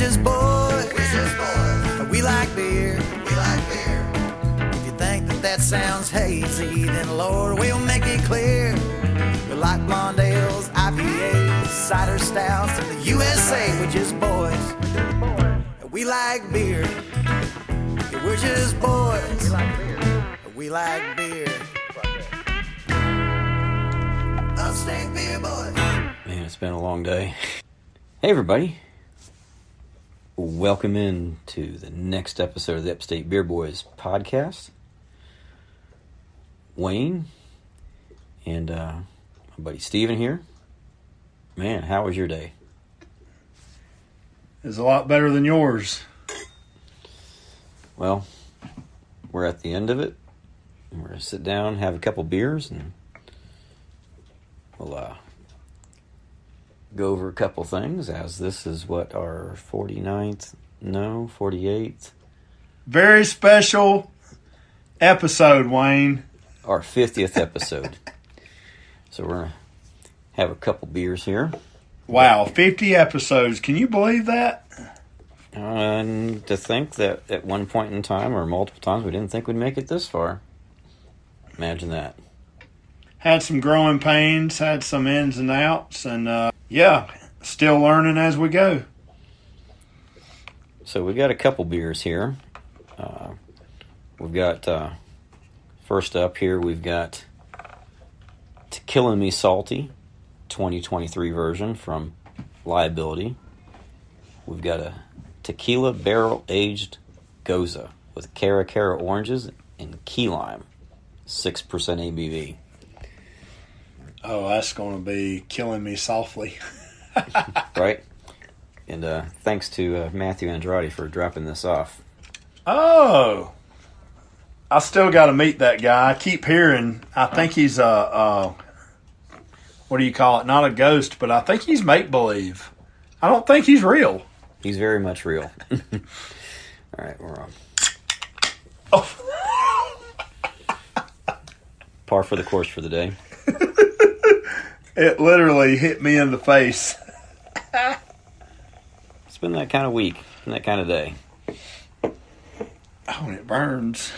just boys. We're just boys. We like beer. We like beer. If you think that that sounds hazy, then Lord, we'll make it clear. We like blonde ales, IPAs, cider stouts, and the USA. We're just boys. We like beer. Yeah, We're just boys. We like beer. We like beer. Upstate beer boys. Man, it's been a long day. Hey, everybody. Welcome in to the next episode of the Upstate Beer Boys podcast. Wayne and uh, my buddy Steven here. Man, how was your day? is a lot better than yours. Well, we're at the end of it. We're going to sit down, have a couple beers, and we'll uh, go over a couple things as this is what our 49th, no, 48th, Very special episode, Wayne. our 50th episode. so we're going to have a couple beers here. Wow, 50 episodes. Can you believe that? And to think that at one point in time or multiple times we didn't think we'd make it this far. Imagine that. Had some growing pains, had some ins and outs, and uh, yeah, still learning as we go. So we got a couple beers here. Uh, we've got uh, first up here. We've got "To Killing Me Salty," 2023 version from Liability. We've got a tequila barrel aged gose with Cara Cara oranges and key lime, six percent ABV. Oh, that's going to be killing me softly. Right. And uh, thanks to uh, Matthew Andrade for dropping this off. Oh, I still got to meet that guy. I keep hearing. I think he's a, uh, what do you call it? Not a ghost, but I think he's make believe. I don't think he's real. He's very much real. All right, we're on. Oh. Par for the course for the day. It literally hit me in the face. It's been that kind of week, been that kind of day. Oh, and it burns.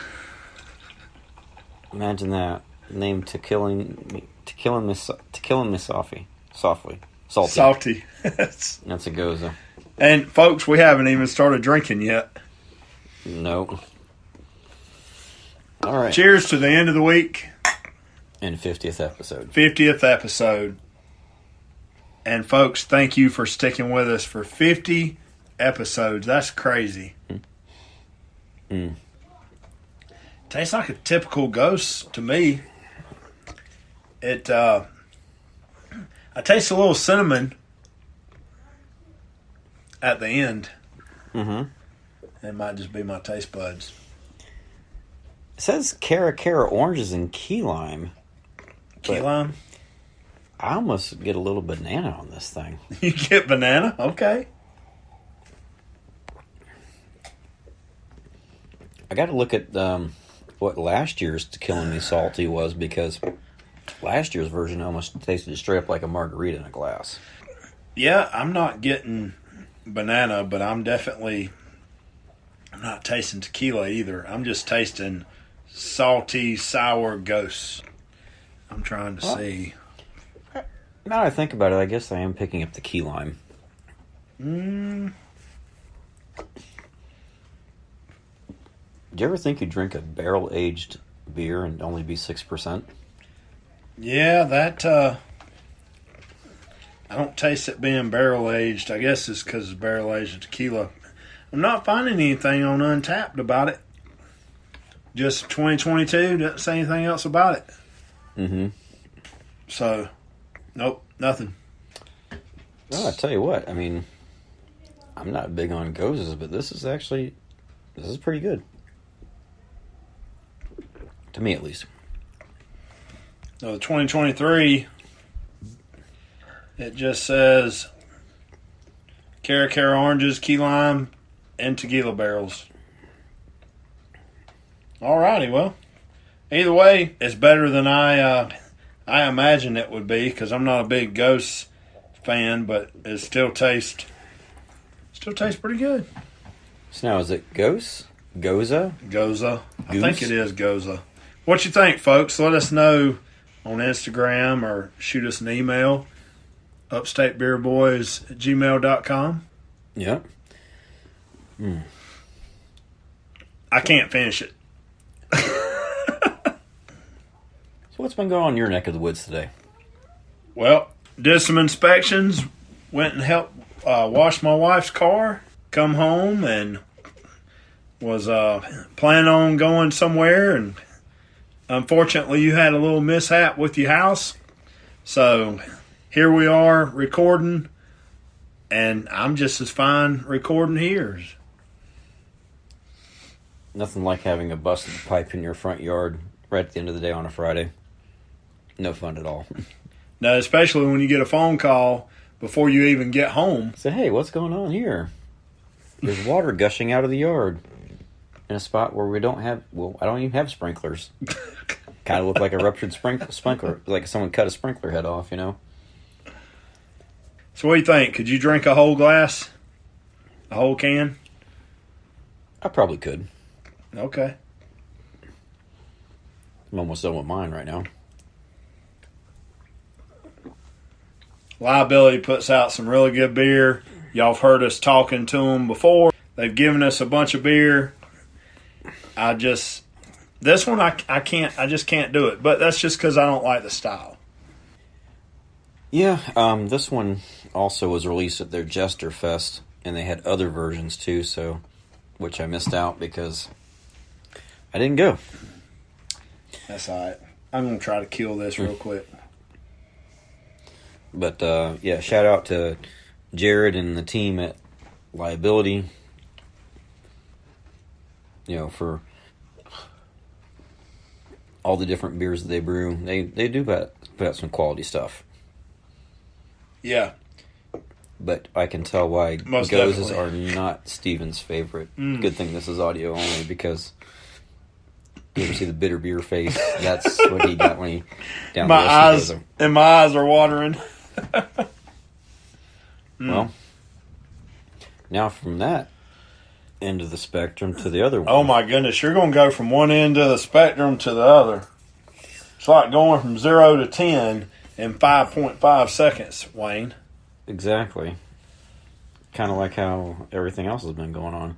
Imagine that. Name to killing me, to killing me, so- to killing me softly, softly, salty. Salty. That's a gose. and folks, we haven't even started drinking yet. Nope. All right. Cheers to the end of the week, And fiftieth episode. 50th episode. And folks, thank you for sticking with us for 50 episodes. That's crazy. Mm. Tastes like a typical ghost to me. It uh I taste a little cinnamon at the end. Mm-hmm. It might just be my taste buds. It says Cara Cara oranges and key lime. Key But- lime. I almost get a little banana on this thing. You get banana? Okay. I got to look at um, what last year's killing me salty was because last year's version almost tasted straight up like a margarita in a glass. Yeah, I'm not getting banana, but I'm definitely I'm not tasting tequila either. I'm just tasting salty, sour ghosts. I'm trying to Well- see. Now that I think about it, I guess I am picking up the key lime. Mm, Do you ever think you'd drink a barrel aged beer and only be six percent? yeah, that uh I don't taste it being barrel aged. I guess it's because it's barrel aged tequila. I'm not finding anything on Untappd about it. Just 2022. Doesn't say anything else about it. Mm-hmm. So, nope, nothing. Well, I tell you what, I mean, I'm not big on goses, but this is actually this is pretty good. To me, at least. No, the 2023, it just says Cara Cara oranges, key lime, and tequila barrels. Alrighty, well, either way, it's better than I uh, I imagine it would be because I'm not a big ghost fan, but it still tastes Still tastes pretty good. So now is it Ghost? Goza? Goza. I Goose? think it is Goza. What you think, folks? Let us know on Instagram or shoot us an email. Upstatebeerboys at gmail.com. Yep. I can't finish it. So what's been going on in your neck of the woods today? Well, did some inspections, went and helped uh, wash my wife's car, come home, and was uh, planning on going somewhere. And unfortunately, you had a little mishap with your house. So here we are recording, and I'm just as fine recording here. Nothing like having a busted pipe in your front yard right at the end of the day on a Friday. No fun at all. Now, especially when you get a phone call before you even get home. Say, hey, what's going on here? There's water gushing out of the yard in a spot where we don't have. Well, I don't even have sprinklers. kind of look like a ruptured sprinkler, sprinkler, like someone cut a sprinkler head off. You know. So, what do you think? Could you drink a whole glass? A whole can? I probably could. Okay. I'm almost done with mine right now. Liability puts out some really good beer. Y'all have heard us talking to them before. They've given us a bunch of beer. I just this one I, I can't I just can't do it. But that's just because I don't like the style. Yeah, um, this one also was released at their Jester Fest, and they had other versions too. So, which I missed out because I didn't go. That's all right. I'm gonna try to kill this real quick. But uh, yeah, shout out to Jared and the team at Liability. You know, for all the different beers that they brew, they they do put put out some quality stuff. Yeah. But I can tell why Most Goses definitely. are not Steven's favorite. Mm. Good thing this is audio only because you ever see the bitter beer face? That's what he got when he down My eyes and my eyes are watering. Well, now from that end of the spectrum to the other one. Oh my goodness, you're gonna go from one end of the spectrum to the other. It's like going from zero to ten in five point five seconds, Wayne. Exactly. Kind of like how everything else has been going on.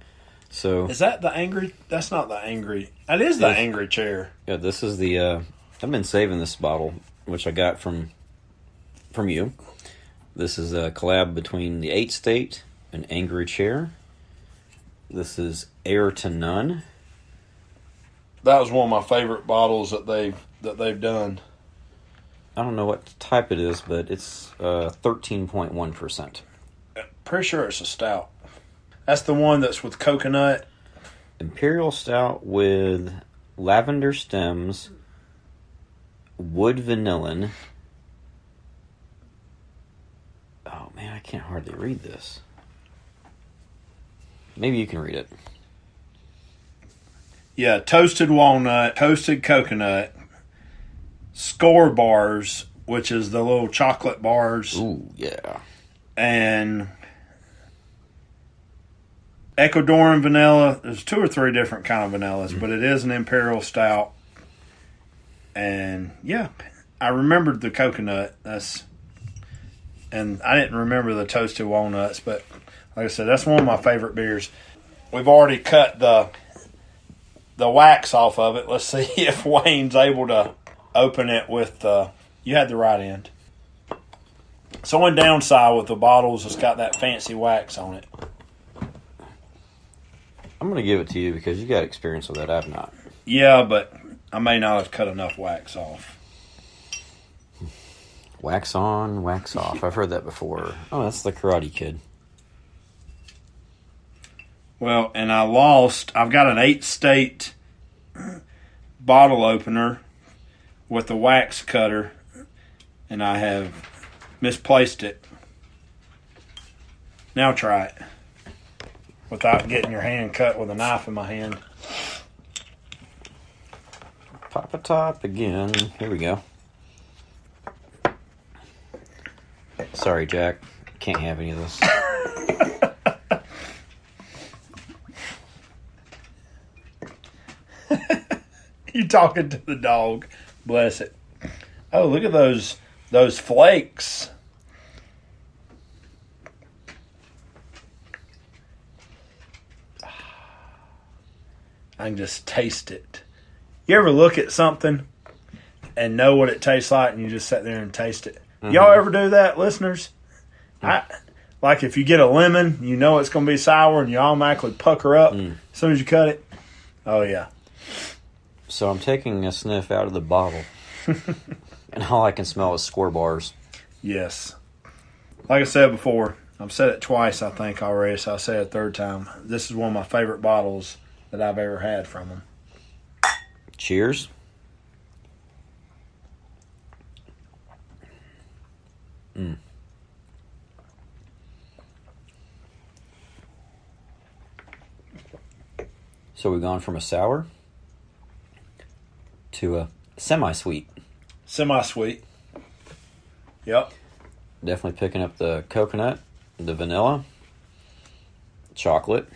So Is that the angry? That's not the angry. That is the angry chair. yeah, this is the. Uh, I've been saving this bottle, which I got from from you. This is a collab between the Eighth State and Angry Chair. This is Air to None. That was one of my favorite bottles that they've that they've done. I don't know what type it is, but it's uh, thirteen point one percent. Pretty sure it's a stout. That's the one that's with coconut. Imperial Stout with lavender stems, wood vanillin. Oh man, I can't hardly read this. Maybe you can read it. Yeah, toasted walnut, toasted coconut, Skor bars, which is the little chocolate bars, Ooh, yeah. and Ecuadorian vanilla. There's two or three different kind of vanillas, mm. but it is an imperial stout. And yeah, I remembered the coconut. That's and I didn't remember the toasted walnuts, but like I said, that's one of my favorite beers. We've already cut the the wax off of it. Let's see if Wayne's able to open it with the. You had the right end. So one downside with the bottles, it's got that fancy wax on it. I'm gonna give it to you because you got experience with that. I've not. Yeah, but I may not have cut enough wax off. Wax on, wax off. I've heard that before. Oh, that's the Karate Kid. Well, and I lost. I've got an Eighth State bottle opener with a wax cutter, and I have misplaced it. Now try it without getting your hand cut with a knife in my hand. Pop a top again. Here we go. Sorry, Jack. Can't have any of this. you talking to the dog. Bless it. Oh, look at those those flakes. I can just taste it. You ever look at something and know what it tastes like and you just sit there and taste it? Y'all mm-hmm. ever do that, listeners? I like if you get a lemon, you know it's going to be sour, and you automatically pucker up mm. as soon as you cut it. Oh yeah. So I'm taking a sniff out of the bottle, and all I can smell is Skor bars. Yes. Like I said before, I've said it twice, I think, already, so I'll say it a third time. This is one of my favorite bottles that I've ever had from them. Cheers. Mm. So we've gone from a sour to a semi-sweet. Semi sweet. Yep. Definitely picking up the coconut, the vanilla, chocolate,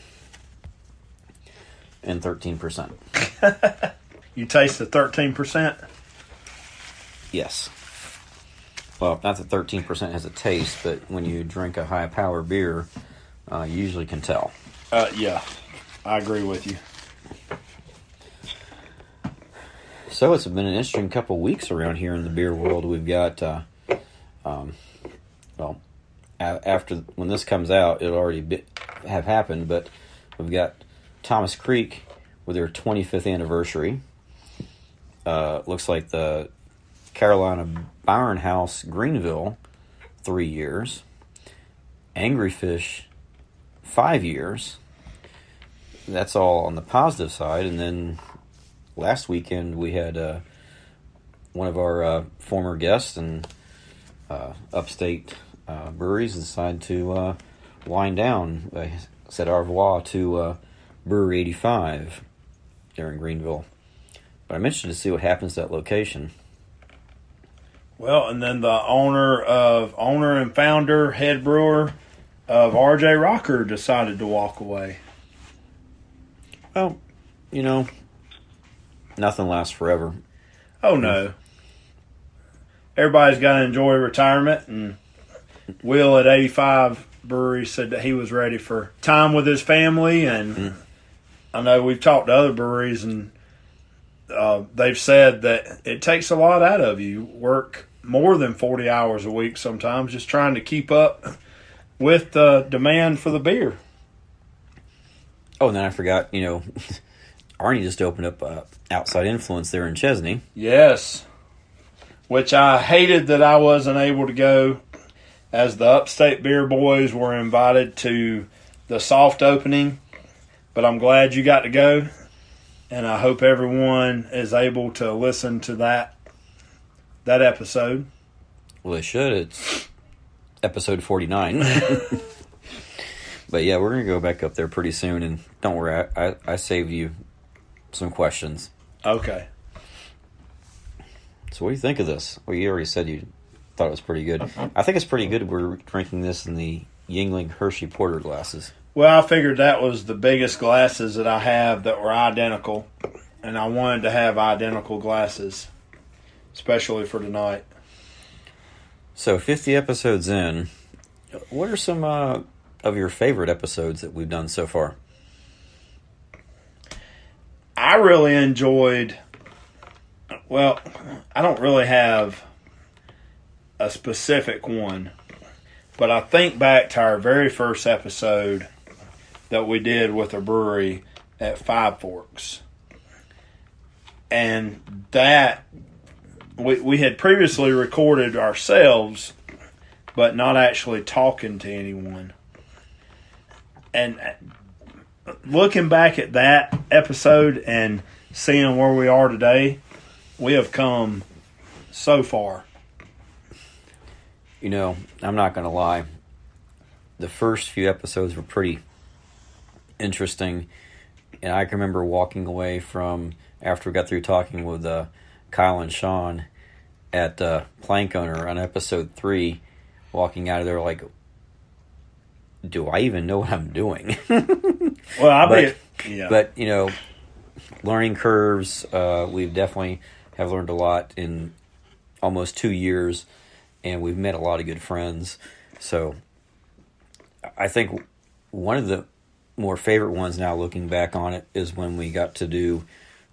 and thirteen percent. You taste the 13%? Yes. Well, not that thirteen percent has a taste, but when you drink a high power beer, uh, you usually can tell. Uh, yeah. I agree with you. So it's been an interesting couple weeks around here in the beer world. We've got, uh, um, well, a- after when this comes out, it'll already be, have happened. But we've got Thomas Creek with their 25th anniversary. Uh, looks like the Carolina Bauernhaus Greenville, three years. Angry Fish, five years. That's all on the positive side, and then last weekend we had uh, one of our uh, former guests and uh, upstate uh, breweries decided to uh, wind down. They said au revoir to uh, Brewery 85 there in Greenville. But I'm interested to see what happens to that location. Well, and then the owner of owner and founder, head brewer of RJ Rocker decided to walk away. Well, you know, nothing lasts forever. Oh no. Everybody's got to enjoy retirement, and Will at 85 Brewery said that he was ready for time with his family. And I know we've talked to other breweries, and uh, they've said that it takes a lot out of you. Work more than 40 hours a week sometimes, just trying to keep up with the demand for the beer. Oh, and then I forgot, you know, Arnie just opened up uh, Outside Influence there in Chesnee. Yes. Which I hated that I wasn't able to go as the Upstate Beer Boys were invited to the soft opening. But I'm glad you got to go. And I hope everyone is able to listen to that that episode. Well, they should. It's episode 49. but yeah, we're going to go back up there pretty soon. And don't worry, I, I, I saved you some questions. Okay. So, what do you think of this? Well, you already said you thought it was pretty good. I think it's pretty good. We're drinking this in the Yuengling Hershey Porter glasses. Well, I figured that was the biggest glasses that I have that were identical. And I wanted to have identical glasses, especially for tonight. So, 50 episodes in, what are some uh, of your favorite episodes that we've done so far? I really enjoyed. Well, I don't really have a specific one, but I think back to our very first episode that we did with a brewery at Five Forks. And that we we had previously recorded ourselves but not actually talking to anyone. And looking back at that episode and seeing where we are today, we have come so far. You know, I'm not going to lie. The first few episodes were pretty interesting. And I can remember walking away from, after we got through talking with uh, Kyle and Sean at uh, Plank Owner on episode three, walking out of there like, do I even know what I'm doing? Well, I bet, yeah, But you know, learning curves. Uh, we've definitely have learned a lot in almost two years, and we've met a lot of good friends. So I think one of the more favorite ones now, looking back on it, is when we got to do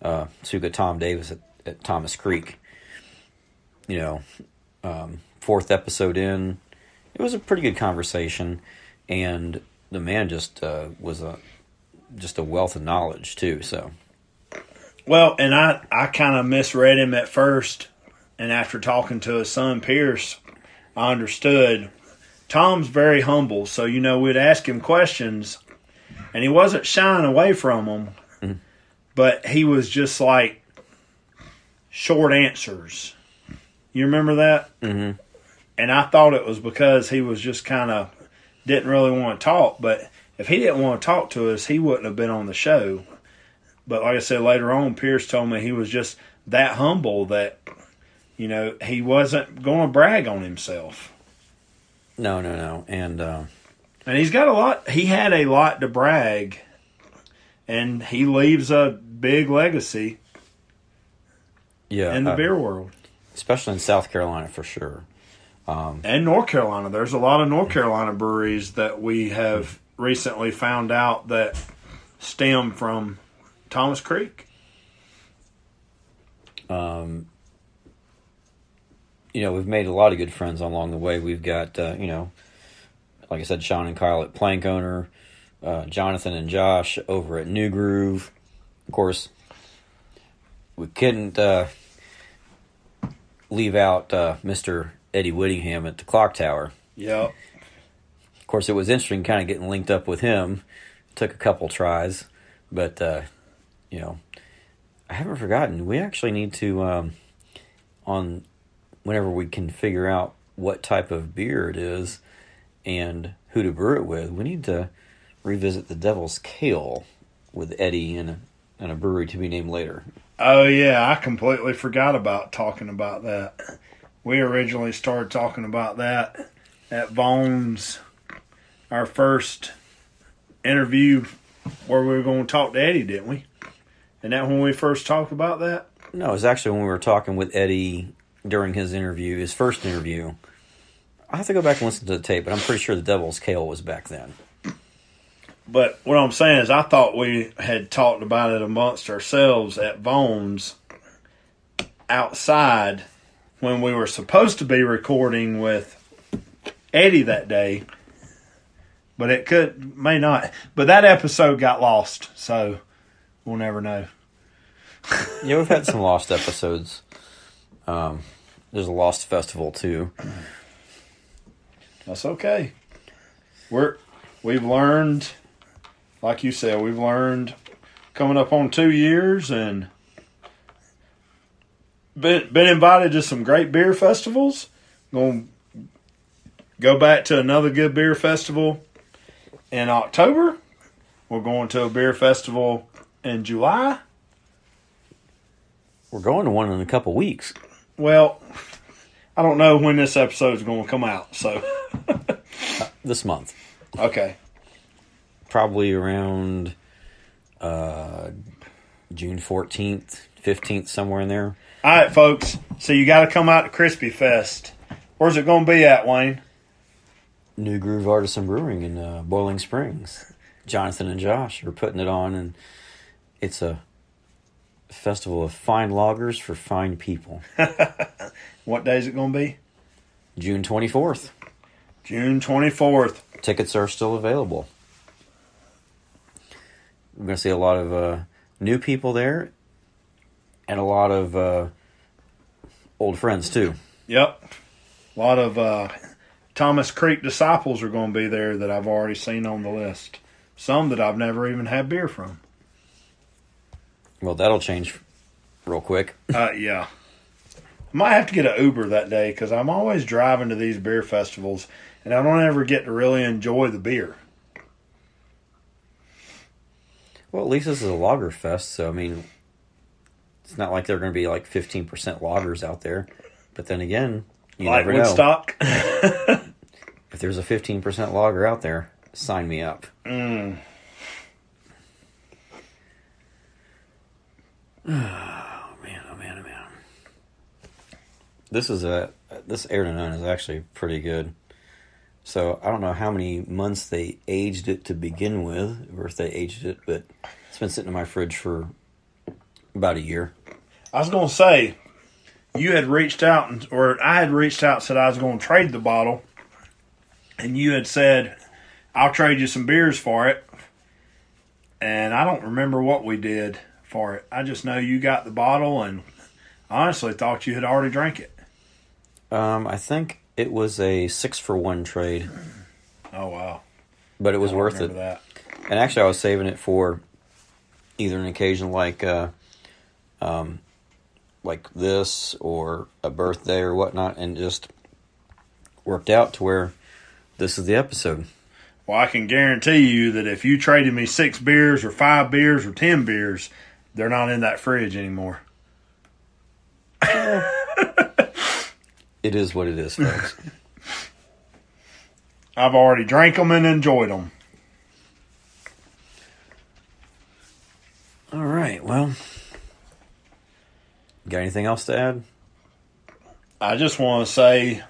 uh, Suka Tom Davis at, at Thomas Creek. You know, um, fourth episode in, it was a pretty good conversation, and the man just uh, was a just a wealth of knowledge too. So, Well, and I, I kind of misread him at first, and after talking to his son Pierce, I understood. Tom's very humble, so you know we'd ask him questions, and he wasn't shying away from them, but he was just like short answers. You remember that? Mhm. And I thought it was because he was just kind of didn't really want to talk, but if he didn't want to talk to us, he wouldn't have been on the show. But like I said later on, Pierce told me he was just that humble that, you know, he wasn't going to brag on himself. no, no, no, and uh, And he's got a lot, he had a lot to brag, and he leaves a big legacy yeah, in the uh, beer world. especially in South Carolina for sure. And North Carolina. There's a lot of North Carolina breweries that we have recently found out that stem from Thomas Creek. Um, you know, we've made a lot of good friends along the way. We've got, uh, you know, like I said, Sean and Kyle at Plank Owner, uh, Jonathan and Josh over at New Groove. Of course, we couldn't uh, leave out uh, Mr. Eddie Whittingham at the Clock Tower. Yep. Of course, it was interesting kind of getting linked up with him. Took a couple tries, but uh, you know, I haven't forgotten. We actually need to um, on whenever we can figure out what type of beer it is and who to brew it with. We need to revisit the Devil's Kale with Eddie and and a brewery to be named later. Oh yeah, I completely forgot about talking about that. We originally started talking about that at Vaughn's, our first interview where we were going to talk to Eddie, didn't we? And that when we first talked about that. No, it was actually when we were talking with Eddie during his interview, his first interview. I have to go back and listen to the tape, but I'm pretty sure the Devil's Kale was back then. But what I'm saying is, I thought we had talked about it amongst ourselves at Vaughn's outside when we were supposed to be recording with Eddie that day. But it could, may not. But that episode got lost, so we'll never know. Yeah, we've had some lost episodes. Um, there's a lost festival too. That's okay. We're we've learned, like you said, we've learned coming up on two years and been been invited to some great beer festivals. Going to go back to another good beer festival in October. We're going to a beer festival in July. We're going to one in a couple weeks. Well, I don't know when this episode is going to come out, so This month, okay. Probably around uh, June 14th, 15th, somewhere in there. All right, folks. So you got to come out to Crispy Fest. Where's it going to be at, Wayne? New Groove Artisan Brewing in uh, Boiling Springs. Jonathan and Josh are putting it on, and it's a festival of fine lagers for fine people. What day is it going to be? June 24th. June 24th. Tickets are still available. We're going to see a lot of uh, new people there and a lot of uh, old friends, too. Yep. A lot of uh, Thomas Creek disciples are going to be there that I've already seen on the list. Some that I've never even had beer from. Well, that'll change real quick. Uh, yeah. I might have to get an Uber that day because I'm always driving to these beer festivals and I don't ever get to really enjoy the beer. Well, at least this is a lager fest, so I mean, it's not like there are going to be like 15% lagers out there. But then again, you like never know. Woodstock. If there's a 15% lager out there, sign me up. Mm. Oh man, oh man, oh man. This is a this air to none is actually pretty good. So I don't know how many months they aged it to begin with, or if they aged it, but it's been sitting in my fridge for about a year. I was going to say, you had reached out, and, or I had reached out, said I was going to trade the bottle, and you had said, I'll trade you some beers for it. And I don't remember what we did for it. I just know you got the bottle, and honestly thought you had already drank it. Um, I think it was a six for one trade, Oh, wow. but it was I worth it. That. And actually, I was saving it for either an occasion like, uh, um, like this or a birthday or whatnot, and just worked out to where this is the episode. Well, I can guarantee you that if you traded me six beers or five beers or ten beers, they're not in that fridge anymore. It is what it is, folks. I've already drank them and enjoyed them. All right. Well, got anything else to add? I just want to say,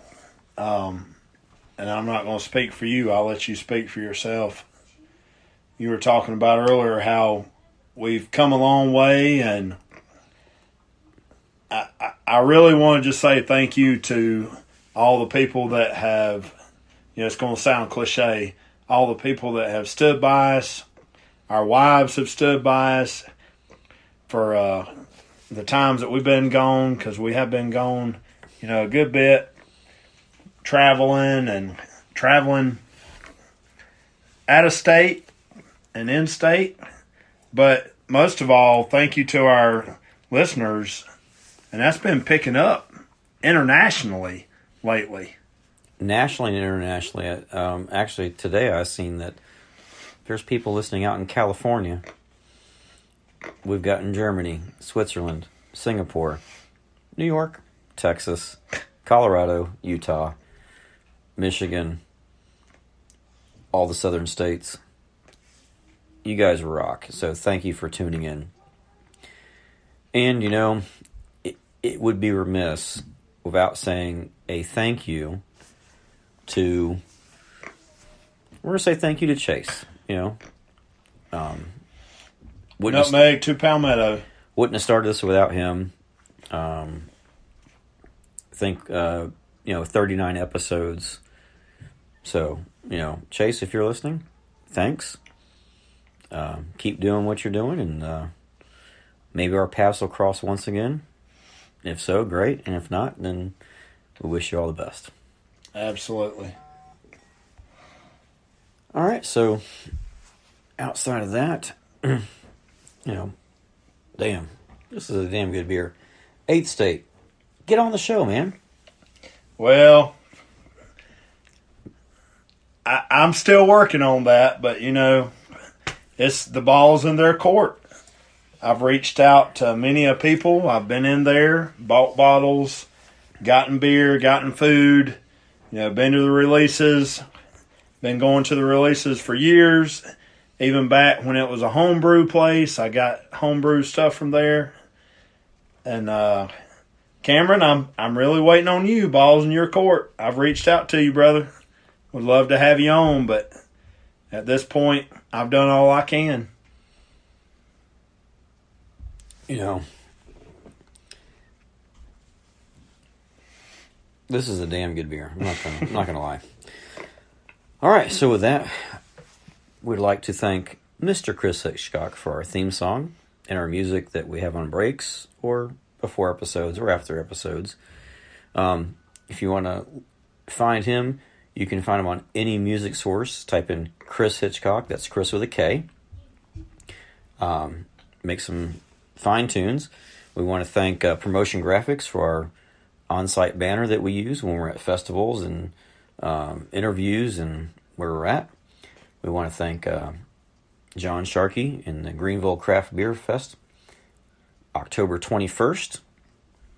um, and I'm not going to speak for you. I'll let you speak for yourself. You were talking about earlier how we've come a long way, and I, I, I really want to just say thank you to all the people that have, you know, it's going to sound cliche, all the people that have stood by us. Our wives have stood by us for uh, the times that we've been gone, because we have been gone you know, a good bit traveling and traveling out of state and in state. But most of all, thank you to our listeners. And that's been picking up internationally lately. Nationally and internationally, um, actually, today I've seen that there's people listening out in California. We've got in Germany, Switzerland, Singapore, New York, Texas, Colorado, Utah, Michigan, all the southern states. You guys rock. So thank you for tuning in. And, you know, it, would be remiss without saying a thank you to. We're to say thank you to Chase, you know. Um, wouldn't, have, Nutmeg to Palmetto. wouldn't have started this without him. Um, I think uh, you know, 39 episodes. So, you know, Chase, if you're listening, thanks. Um, keep doing what you're doing, and uh, maybe our paths will cross once again. If so, great. And if not, then we wish you all the best. Absolutely. All right. So, outside of that, you know, damn, this is a damn good beer. Eighth State, get on the show, man. Well, I, I'm still working on that, but you know, it's the ball's in their court. I've reached out to many of people. I've been in there, bought bottles, gotten beer, gotten food. You know, been to the releases. Been going to the releases for years. Even back when it was a homebrew place, I got homebrew stuff from there. And uh, Cameron, I'm I'm really waiting on you. Balls in your court. I've reached out to you, brother. Would love to have you on, but at this point, I've done all I can. You know, this is a damn good beer. I'm not gonna, I'm not gonna lie. All right, so with that, we'd like to thank Mr. Kris Hitchcock for our theme song and our music that we have on breaks or before episodes or after episodes. Um, if you want to find him, you can find him on any music source. Type in Kris Hitchcock. That's Chris with a K. Um, make some fine tunes. We want to thank uh, Promotion Graphics for our on site banner that we use when we're at festivals and um, interviews and where we're at. We want to thank uh, John Sharkey in the Greenville Craft Beer Fest, October 21st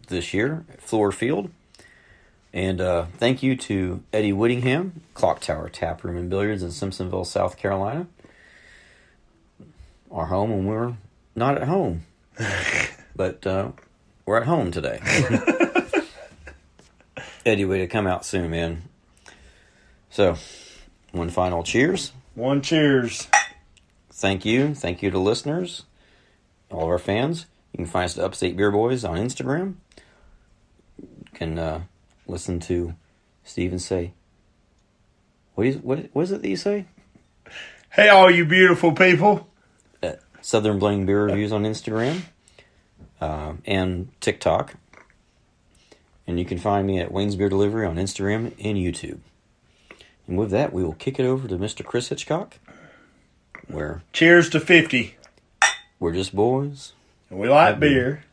this year at Fluor Field. And uh, thank you to Eddie Whittingham, Clock Tower Tap Room and Billiards in Simpsonville, South Carolina. Our home when we were not at home. but uh, we're at home today. Eddie, way to come out soon, man. So, one final cheers. One cheers. Thank you. Thank you to listeners, all of our fans. You can find us at Upstate Beer Boys on Instagram. You can uh, listen to Steven say, what is, what, what is it that you say? Hey, all you beautiful people. Southern Bling Beer Reviews on Instagram uh, and TikTok. And you can find me at Wayne's Beer Delivery on Instagram and YouTube. And with that, we will kick it over to Mr. Kris Hitchcock, where Cheers to 50. we're just boys. And we like beer.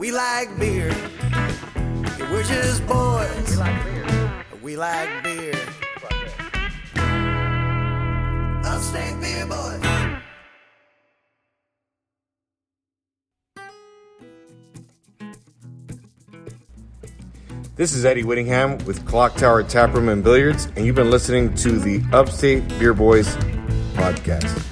We like beer. We're just boys. We like beer. We like beer. Upstate beer boys. This is Eddie Whittingham with Clock Tower Taproom and Billiards, and you've been listening to the Upstate Beer Boys podcast.